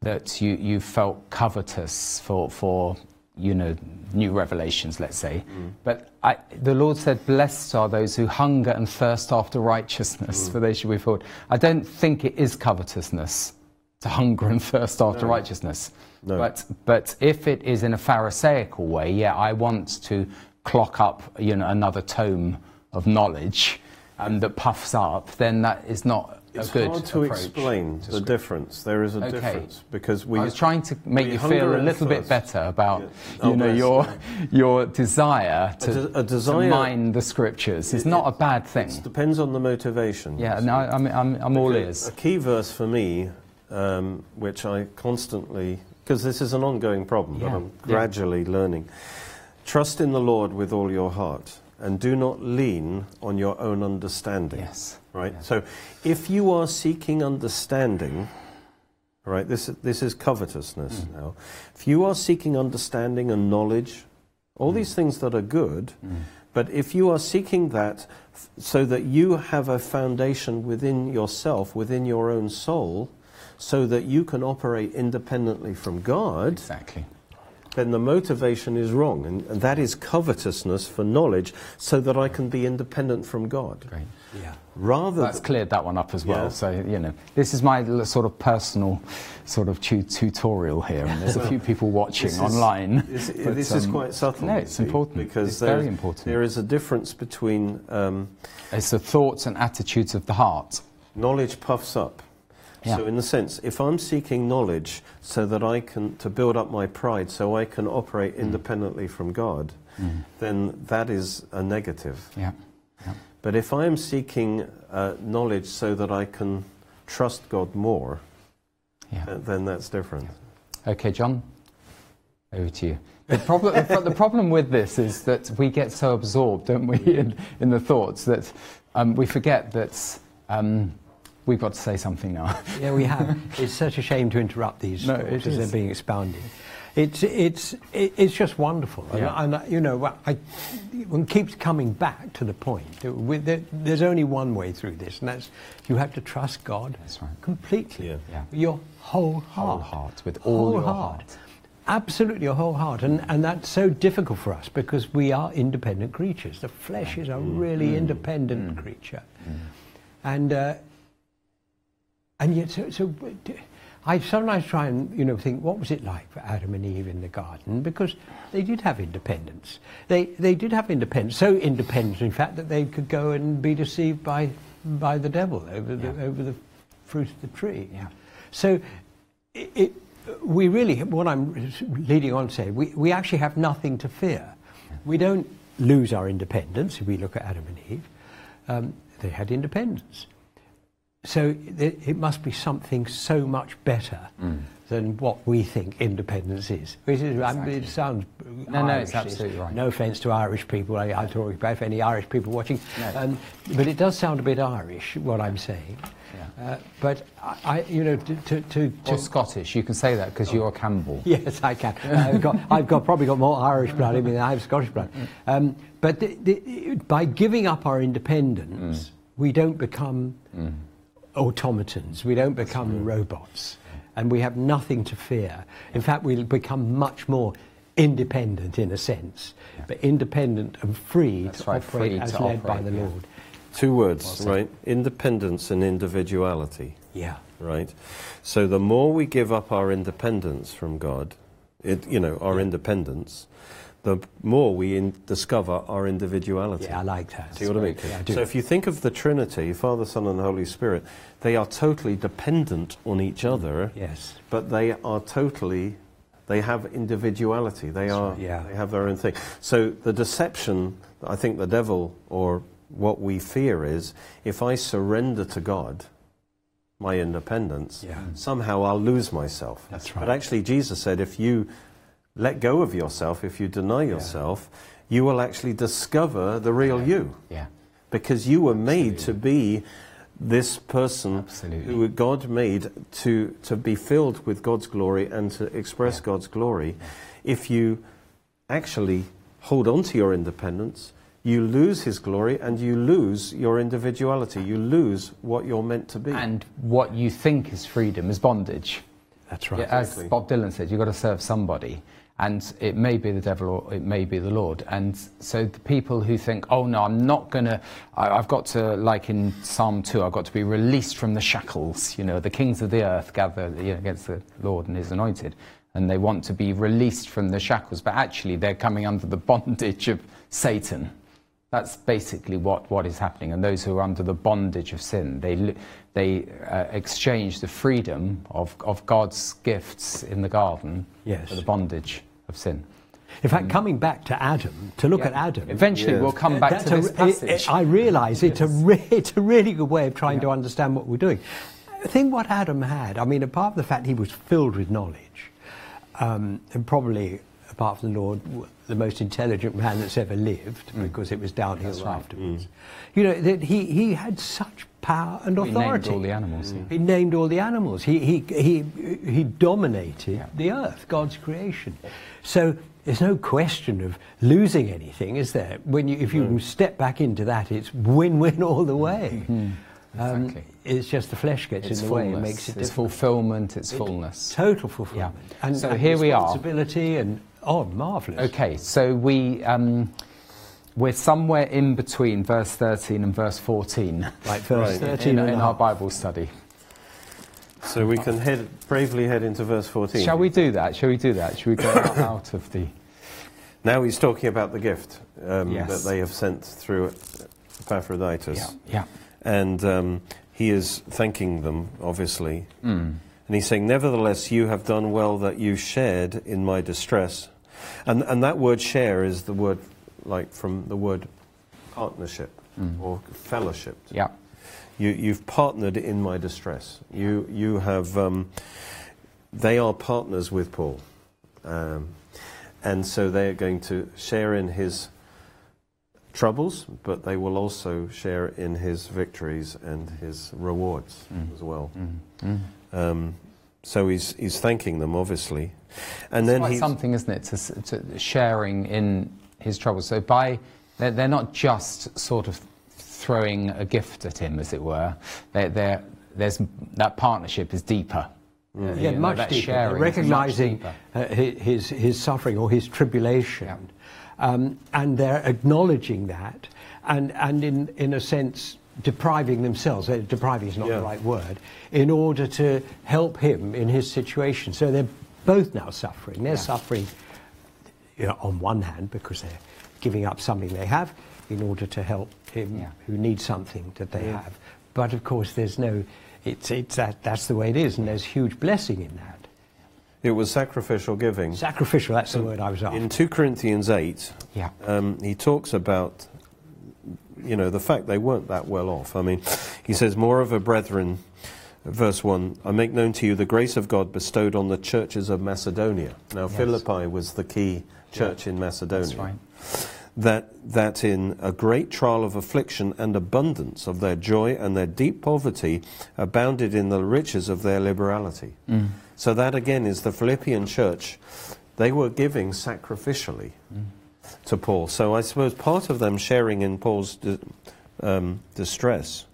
that you, you felt covetous for for you know, new revelations, let's say. But I, the Lord said, Blessed are those who hunger and thirst after righteousness, for they shall be filled. I don't think it is covetousness to hunger and thirst after righteousness. No. But, but if it is in a Pharisaical way, yeah, I want to clock up you know, another tome of knowledge um, that puffs up, then that is not It's a good hard to approach explain the difference. There is a Okay. difference because we. I was trying to make you feel a little bit better about Yeah. Oh, you know bless your your desire to, de- a desire- to mine the scriptures is not a bad thing. It depends on the motivation. Yeah, no, I'm I'm, I'm all ears. A key verse for me, um, which I constantly, because this is an ongoing problem, but I'm yeah. gradually learning. Trust in the Lord with all your heart, and do not lean on your own understanding. Yes. Right. Yeah. So, if you are seeking understanding, right, this this is covetousness Mm. now. If you are seeking understanding and knowledge, all Mm. these things that are good, but if you are seeking that f- so that you have a foundation within yourself, within your own soul, so that you can operate independently from God, Exactly. then the motivation is wrong. And, and that is covetousness for knowledge, so that I can be independent from God. Great. Yeah. Rather That's th- cleared that one up as well. Yeah. So you know, this is my sort of personal sort of tu- tutorial here, and there's a few people watching This is- online. This, but, this is um, quite subtle. No, it's see, important because It's there's- very important. There is a difference between um, It's the thoughts and attitudes of the heart. knowledge puffs up. Yeah. So, in the sense, if I'm seeking knowledge so that I can to build up my pride, so I can operate Mm. independently from God, then that is a negative. Yeah. yeah. But if I am seeking uh, knowledge so that I can trust God more, Yeah. th- then that's different. Okay, John, over to you. The problem, the problem with this is that we get so absorbed, don't we, in, in the thoughts that um, we forget that um, we've got to say something now. Yeah, we have. it's such a shame to interrupt these No, thoughts as they're being expounded. It's, it's, it's just wonderful. And- Yeah. And, I- you know, I, one keeps coming back to the point that there, there's only one way through this, and that's you have to trust God That's right. completely. Yeah. Yeah. Your whole heart. Whole heart, with all your heart. Absolutely, your whole heart. And, and that's so difficult for us because we are independent creatures. The flesh is a mm. really mm. independent mm. creature. And, uh, and yet, so, so I sometimes try and you know think, what was it like for Adam and Eve in the garden? Because they did have independence. They they did have independence. So independent, in fact, that they could go and be deceived by by the devil over the Yeah. over the fruit of the tree. Yeah. So it, it, we really, what I'm leading on to say, we, we actually have nothing to fear. We don't lose our independence if we look at Adam and Eve. Um, they had independence. So it, it must be something so much better than what we think independence is. Which is I mean, it sounds No, no, it's absolutely right. No offence to Irish people. I, I talk about if any Irish people watching, No. um, but it does sound a bit Irish what I'm saying. Yeah. Uh, but I, I, you know, to to, to, Or to Scottish, you can say that because you're Campbell. Yes, I can. I've got, I've got probably got more Irish blood in me than I have Scottish blood. Um, but the, the, by giving up our independence, we don't become automatons. We don't become robots, and we have nothing to fear. In fact, we'll become much more independent in a sense, but independent and free That's to right, operate free as to led by the yeah. Lord. Two words, Well right? Independence and individuality. Yeah. right? So the more we give up our independence from God, it, you know, our independence, the more we in, discover our individuality. Yeah, I like that. See what I mean? Yeah, I do. So if you think of the Trinity, Father, Son, and Holy Spirit, they are totally dependent on each other, yes. but they are totally. They have individuality. They are. right, yeah. They have their own thing. So the deception, I think, the devil or what we fear is, if I surrender to God, my independence, Yeah. somehow I'll lose myself. That's right. But actually, Jesus said, if you let go of yourself, if you deny yourself, you will actually discover the real you Yeah. because you were made to be this person Absolutely. who God made to, to be filled with God's glory and to express God's glory. If you actually hold on to your independence, you lose His glory and you lose your individuality. You lose what you're meant to be. And what you think is freedom is bondage. That's right. Yeah, as Exactly. Bob Dylan said, you've got to serve somebody. And it may be the devil or it may be the Lord. And so the people who think, oh no, I'm not going to, I've got to, like in Psalm 2, I've got to be released from the shackles. You know, the kings of the earth gather you know, against the Lord and his anointed. And they want to be released from the shackles. But actually, they're coming under the bondage of Satan. That's basically what, what is happening. And those who are under the bondage of sin, they, they uh, exchange the freedom of, of God's gifts in the garden Yes. for the bondage of sin. In fact, coming back to Adam, to look at Adam. Eventually, Yeah. we'll come back that's to this it- passage. it- I realise it's, a re- it's a really good way of trying to understand what we're doing. I think what Adam had, I mean, apart from the fact he was filled with knowledge, um, and probably, apart from the Lord, the most intelligent man that's ever lived, because it was downhill Mm. That's right. afterwards. You know, that he, he had such power and authority. He named all the animals. yeah. He named all the animals. He, he, he, he dominated Yeah. the earth, God's creation. So there's no question of losing anything, is there? When you, if you step back into that, it's win-win all the way. Um, Exactly. it's just the flesh gets It's in the way. It makes it it's difficult. fulfillment, it's fullness. Total fulfillment. Yeah. And, So and here we are. responsibility and oh, marvelous. Okay, so we, um, we're somewhere in between verse 13 and verse 14 Like verse Right. 13 in, and in our. Bible study. So we can head bravely head into verse 14. Shall we do that? Shall we do that? Shall we go out, out of the. Now he's talking about the gift um, Yes. that they have sent through Epaphroditus. Yeah, yeah. And um, he is thanking them, obviously. Mm. And he's saying, Nevertheless, you have done well that you shared in my distress. And, and that word share is the word, like from the word partnership or fellowship. Yeah. You, you've partnered in my distress. You, you have, um, they are partners with Paul. Um, and so they are going to share in his troubles, but they will also share in his victories and his rewards Mm. as well. Mm. Um, so he's, he's thanking them, obviously. And It's then quite he's. something, isn't it, to, to sharing in his troubles. So by they're, they're not just sort of throwing a gift at him, as it were. They're, they're, there's that partnership is deeper. Uh, Yeah, you know, much deeper. sharing is much recognizing uh, his, his suffering or his tribulation. Yeah. Um, and they're acknowledging that and, and in, in a sense, depriving themselves, uh, depriving is not Yeah. the right word, in order to help him in his situation. So they're both now suffering. They're Yeah. suffering you know, on one hand because they're giving up something they have in order to help him Yeah. who needs something that they have. But of course, there's no, it's, it's that, that's the way it is, and there's huge blessing in that. It was sacrificial giving. Sacrificial, that's the word I was after. In 2 Corinthians 8, Yeah. um, he talks about, you know, the fact they weren't that well off. I mean, he says, Moreover, brethren, verse 1, I make known to you the grace of God bestowed on the churches of Macedonia. Now, Yes. Philippi was the key church in Macedonia. That's right. That, that in a great trial of affliction and abundance of their joy and their deep poverty abounded in the riches of their liberality. Mm. So that again is the Philippian church. They were giving sacrificially to Paul. So I suppose part of them sharing in Paul's di- um, distress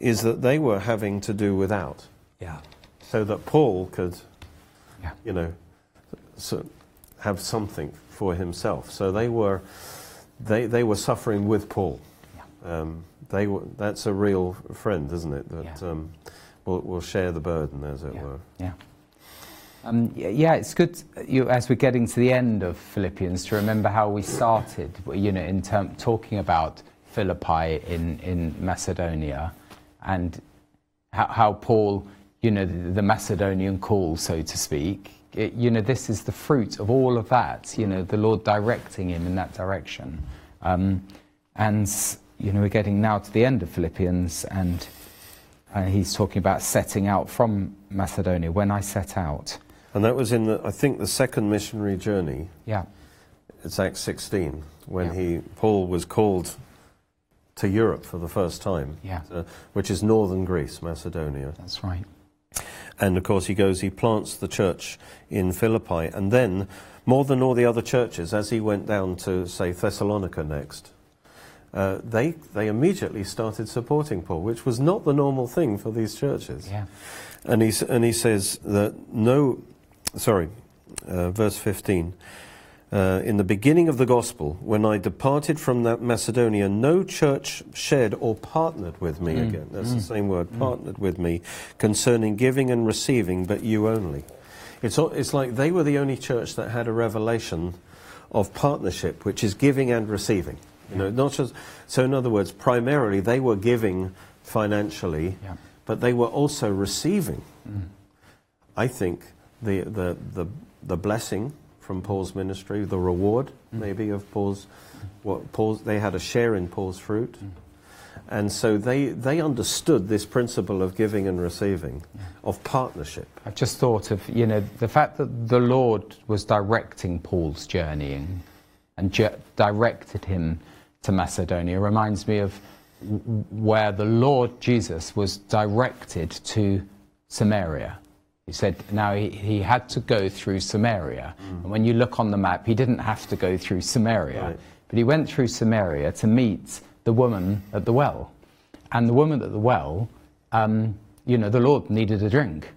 is that they were having to do without, Yeah. so that Paul could, Yeah. you know, so have something for himself. So they were, they, they were suffering with Paul. Um, they were, that's a real friend, isn't it? That Yeah. um, will, will share the burden, as it Yeah. were. Yeah. Um, yeah, it's good you, as we're getting to the end of Philippians to remember how we started, you know, in term, talking about Philippi in, in Macedonia and how, how Paul, you know, the, the Macedonian call, so to speak, it, you know, this is the fruit of all of that, you know, the Lord directing him in that direction. Um, and, you know, we're getting now to the end of Philippians and uh, he's talking about setting out from Macedonia, when I set out. And that was in, the, I think, the second missionary journey. Yeah, It's Acts 16, when Yeah. he, Paul was called to Europe for the first time, Yeah. uh, which is northern Greece, Macedonia. that's right. And of course, he goes, he plants the church in Philippi. And then, more than all the other churches, as he went down to, say, Thessalonica next, uh, they, they immediately started supporting Paul, which was not the normal thing for these churches. Yeah. And he, and he says that no, sorry, uh, verse 15. Uh, in the beginning of the gospel, when I departed from that Macedonia, no church shared or partnered with me again. That's the same word, partnered with me concerning giving and receiving, but you only. It's, it's like they were the only church that had a revelation of partnership, which is giving and receiving. You know, not just, so in other words, primarily they were giving financially, Yeah. but they were also receiving. I think the, the, the, the blessing from Paul's ministry, the reward mm. maybe of Paul's, what Paul's, they had a share in Paul's fruit. Mm. And so they, they understood this principle of giving and receiving, of partnership. I've just thought of, you know, the fact that the Lord was directing Paul's journeying and ju- directed him to Macedonia reminds me of w- where the Lord Jesus was directed to Samaria. He said, now he, he had to go through Samaria. And when you look on the map, he didn't have to go through Samaria, Right. but he went through Samaria to meet the woman at the well. And the woman at the well, um, you know, the Lord needed a drink.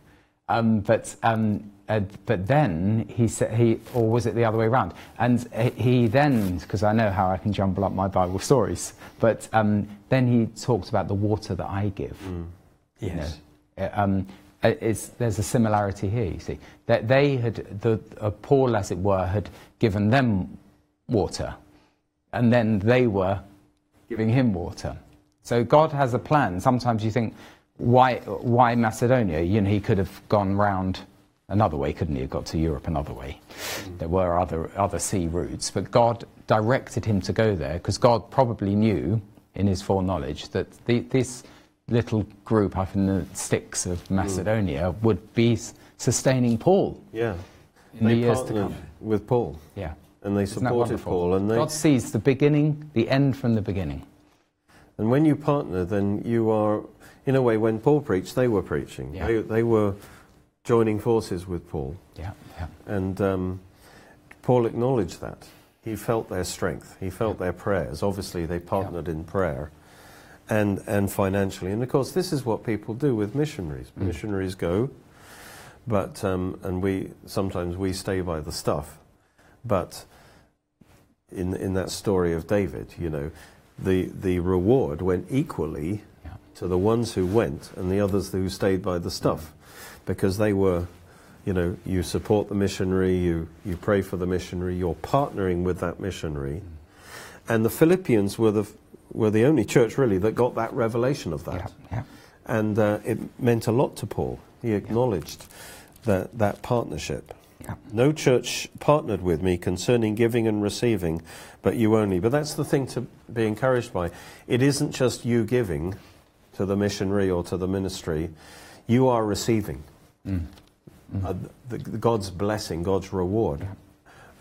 Um, but, um, uh, but then he said, he, or was it the other way around? And he- he then, because I know how I can jumble up my Bible stories, but um, then he talked about the water that I give. you Yes. know. Uh, um, it's, there's a similarity here, you see. That they had, the, uh, Paul, as it were, had given them water, and then they were giving him water. So God has a plan. Sometimes you think, why, why Macedonia? You know, he could have gone round another way, couldn't he? Have got to Europe another way. There were other, other sea routes, but God directed him to go there because God probably knew, in his foreknowledge, that the, this little group up in the sticks of Macedonia would be sustaining Paul. Yeah. In they the years to come. with Paul. Yeah. And they Isn't supported? Paul. And, they, God sees the beginning, the end from the beginning. and when you partner, then you are, in a way, when Paul preached, they were preaching. Yeah. They, they were joining forces with Paul. Yeah, yeah. And um, Paul acknowledged that. He felt their strength. He felt their prayers. Obviously, they partnered in prayer and, and financially. And of course, this is what people do with missionaries. Mm. Missionaries go, but um, and we sometimes we stay by the stuff. But in in that story of David, you know, the the reward went equally Yeah. to the ones who went and the others who stayed by the stuff, because they were, you know, you support the missionary, you you pray for the missionary, you're partnering with that missionary, and the Philippians were the were the only church really that got that revelation of that, Yeah, yeah. and uh, it meant a lot to Paul. He acknowledged that that partnership. Yeah. No church partnered with me concerning giving and receiving, but you only. But that's the thing to be encouraged by. It isn't just you giving to the missionary or to the ministry, you are receiving uh, the, the God's blessing, God's reward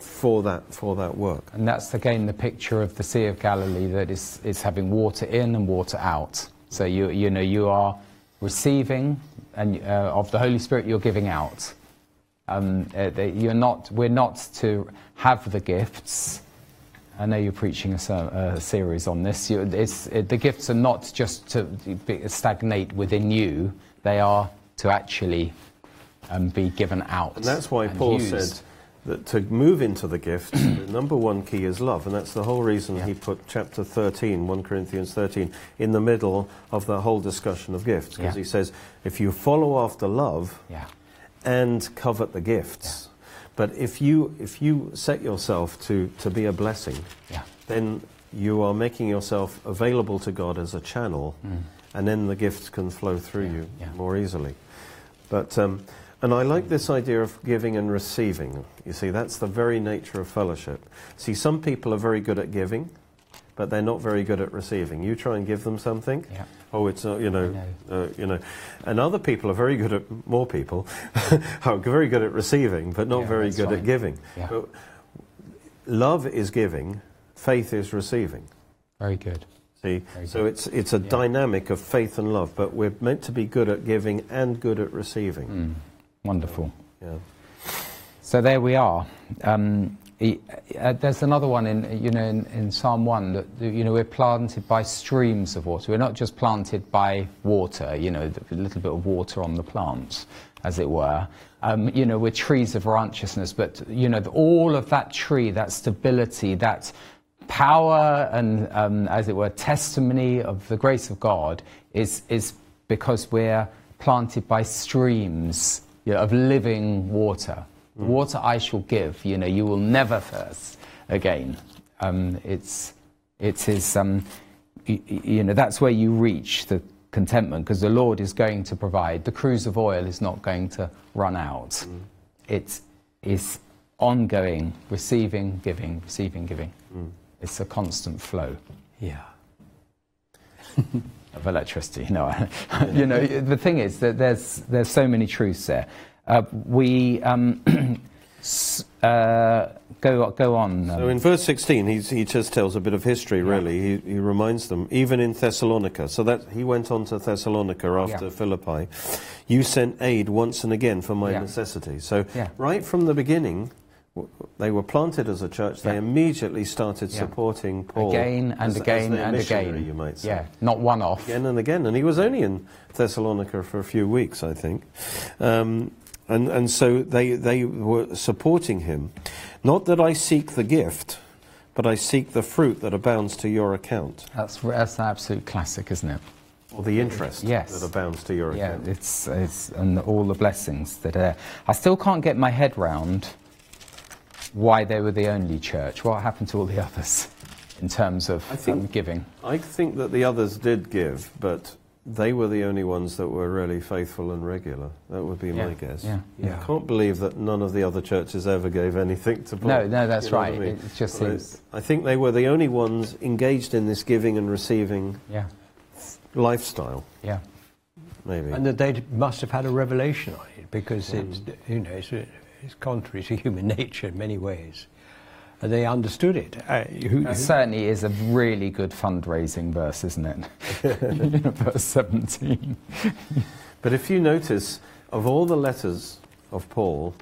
for that, for that work. And that's again the picture of the Sea of Galilee that is, is having water in and water out. So you, you know, you are receiving and, uh, of the Holy Spirit, you're giving out. Um, uh, you're not, we're not to have the gifts. I know you're preaching a, ser- a series on this. You, it's, it, the gifts are not just to stagnate within you, they are to actually um, be given out. And that's why and Paul used. said that to move into the gift, the number one key is love. And that's the whole reason he put chapter 13, 1 Corinthians 13, in the middle of the whole discussion of gifts. Because Yeah. he says, if you follow after love Yeah. and covet the gifts, but if you, if you set yourself to, to be a blessing, Yeah. then you are making yourself available to God as a channel, and then the gifts can flow through Mm. Yeah, you yeah. more easily. But um, and I like this idea of giving and receiving. You see, that's the very nature of fellowship. See, some people are very good at giving, but they're not very good at receiving. You try and give them something. Yeah. Oh, it's uh, you know, I uh, you know, and other people are very good at more people are very good at receiving, but not Yeah, very good right. at giving. Yeah. But love is giving, faith is receiving. Very good. See, Very so good. it's it's a dynamic of faith and love, but we're meant to be good at giving and good at receiving. Mm, wonderful. Yeah. So there we are. Um, uh, there's another one in, you know, in, in Psalm 1 that, you know, we're planted by streams of water. We're not just planted by water, you know, a little bit of water on the plants, as it were. Um, you know, we're trees of righteousness, but, you know, the- all of that tree, that stability, that power and, um, as it were, testimony of the grace of God is, is because we're planted by streams you know, of living water. Water I shall give, you know, you will never thirst again. Um, it's, it is, um, you, you know, that's where you reach the contentment because the Lord is going to provide. The cruse of oil is not going to run out. It is ongoing, receiving, giving, receiving, giving. It's a constant flow Yeah. of electricity. No, you know, the thing is that there's there's so many truths there. Uh, we um, uh, go go on. um, So in verse 16, he's, he just tells a bit of history, really. He, he reminds them, even in Thessalonica, so that he went on to Thessalonica after Yeah. Philippi, you sent aid once and again for my Yeah. necessity. So Yeah. right from the beginning, w- they were planted as a church. They Yeah. immediately started Yeah. supporting Paul. again and as- as again their and again. You might say. Yeah, not one off. Again and again. And he was only in Thessalonica for a few weeks, I think. Um, and, and so they, they were supporting him. Not that I seek the gift, but I seek the fruit that abounds to your account. That's that's an absolute classic, isn't it? Or the interest Yes. that abounds to your Yeah, account. it's it's and all the blessings that are. I still can't get my head round why they were the only church. What happened to all the others in terms of I think- um, giving? I think that the others did give, but they were the only ones that were really faithful and regular. That would be my guess. yeah. Yeah. I can't believe that none of the other churches ever gave anything to Paul. No, no, that's You know right. I mean? It just Well, seems. I think they were the only ones engaged in this giving and receiving Yeah, lifestyle, yeah. maybe. And that they must have had a revelation on it because it's, you know, it's, it's contrary to human nature in many ways. And they understood it. Uh, who, That certainly is a really good fundraising verse, isn't it? You know, verse 17. But if you notice, of all the letters of Paul,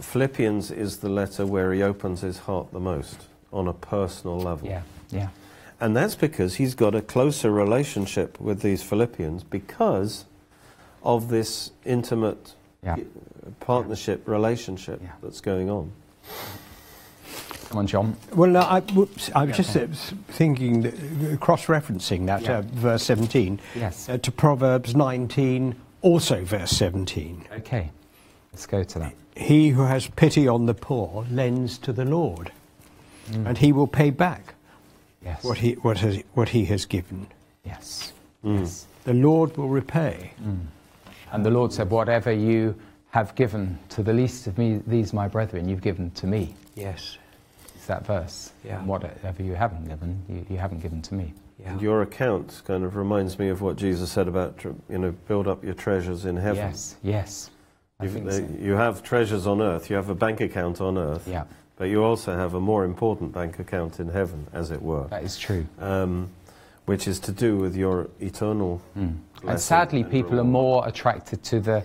Philippians is the letter where he opens his heart the most on a personal level. Yeah, yeah. And that's because he's got a closer relationship with these Philippians because of this intimate Yeah. Partnership relationship Yeah. that's going on. Come on, John. Well, no, I, whoops, I was Yeah, just uh, thinking, that, uh, cross-referencing that Yeah. uh, verse 17 Yes. uh, to Proverbs 19, also verse 17. Okay, let's go to that. He who has pity on the poor lends to the Lord, and he will pay back Yes. what he, what, has, what he has given. Yes. Mm. Yes. The Lord will repay. And the Lord said, Whatever you have given to the least of me, these my brethren, you've given to me. Yes. It's that verse. Yeah. And whatever you haven't given, you, you haven't given to me. Yeah. And your account kind of reminds me of what Jesus said about, you know, build up your treasures in heaven. Yes, yes. I You've- think uh, so. You have treasures on earth, you have a bank account on earth, Yeah, but you also have a more important bank account in heaven, as it were, that is true. um, which is to do with your eternal. Mm. And sadly, and people are more attracted to the,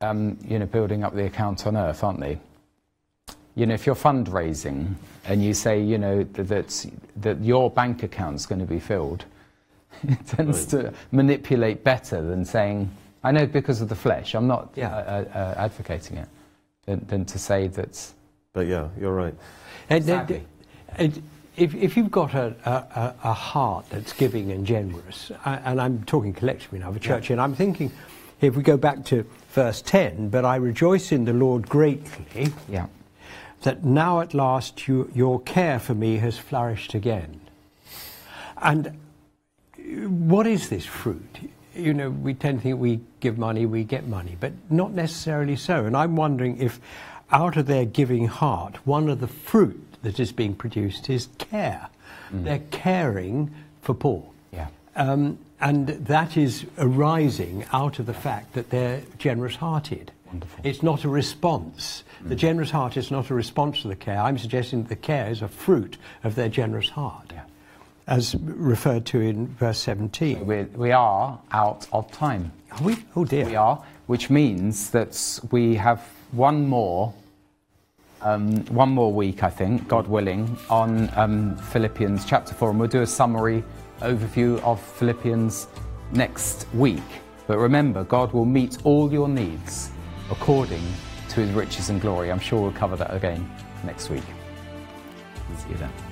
um, you know, building up the account on earth, aren't they? You know, if you're fundraising and you say, you know, that that, that your bank account's going to be filled, it tends to manipulate better than saying, I know because of the flesh. I'm not Yeah. uh, uh, uh, advocating it, than, than to say that. But yeah, you're right. And, Sadly. and if, if you've got a, a, a heart that's giving and generous, and I'm talking collectively now of a church, and I'm thinking, if we go back to verse 10, but I rejoice in the Lord greatly Yeah, that now at last you, your care for me has flourished again. And what is this fruit? You know, we tend to think we give money, we get money, but not necessarily so. And I'm wondering if, out of their giving heart, one of the fruit that is being produced is care. They're caring for Paul. yeah, Um, and that is arising out of the fact that they're generous hearted. Wonderful. It's not a response. The generous heart is not a response to the care. I'm suggesting that the care is a fruit of their generous heart, yeah. as referred to in verse 17. we we are out of time. Are we? Oh dear. We are, which means that we have one more um, one more week, I think, God willing, on um, Philippians chapter 4, and we'll do a summary overview of Philippians next week. But remember, God will meet all your needs according to his riches and glory. I'm sure we'll cover that again next week. See you then.